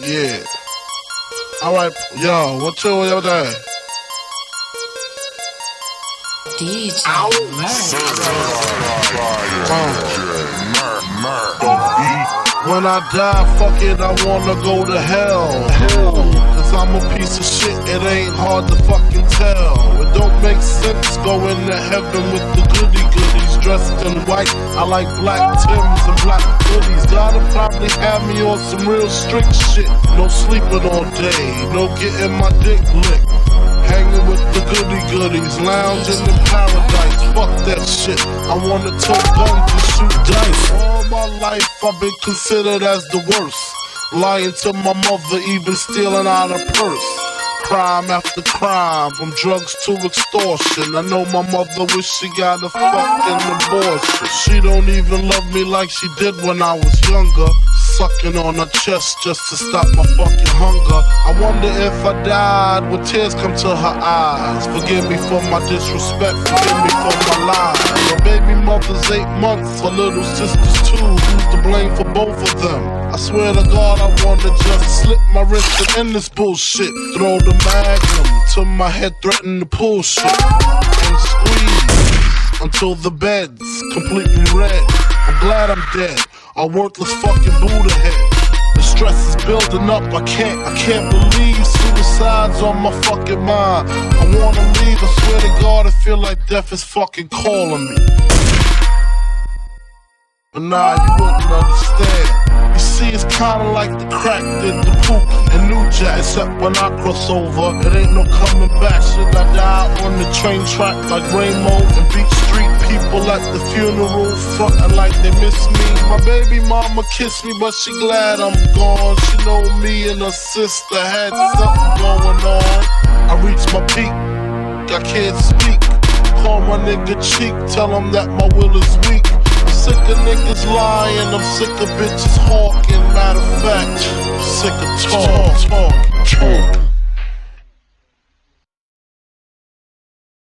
Yeah. Alright, yo, what you over there? DJ When I die, fuck it, I wanna go to hell. Hell. Cause I'm a piece of shit, it ain't hard to fucking tell. It don't make sense going to heaven with the goody goodies dressed in white. I like black Tims black hoodies. Gotta probably have me on some real strict shit. No sleeping all day, no getting my dick licked. Hanging with the goody goodies, lounging in paradise. Fuck that shit. I wanna tote guns and shoot dice. All my life I've been considered as the worst. Lying to my mother, even stealing out her purse. Crime after crime, from drugs to extortion. I know my mother wish she got a fucking abortion. She don't even love me like she did when I was younger. Sucking on her chest just to stop my fucking hunger. I wonder if I died, would tears come to her eyes? Forgive me for my disrespect, forgive me for my lies. My baby mother's eight months, her little sister's two. Who's to blame for both of them? I swear to God, I slip my wrist and end this bullshit. Throw the magnum to my head, threaten to pull shit and squeeze until the bed's completely red. I'm glad I'm dead, a worthless fucking Buddha head. The stress is building up, I can't, I can't believe suicide's on my fucking mind. I wanna leave, I swear to God, I feel like death is fucking calling me. But nah, you wouldn't understand. See, it's kinda like the crack did the Pookie and New Jack. Except when I cross over, it ain't no coming back. Should I die on the train track like Rainbow and Beach Street? People at the funeral frontin' like they miss me. My baby mama kissed me, but she glad I'm gone. She know me and her sister had something going on. I reached my peak, I can't speak. Call my nigga cheek, tell him that my will is weak. Sick of niggas lying, I'm sick of bitches hawking. Matter of fact, I'm sick of talk, talk, talk.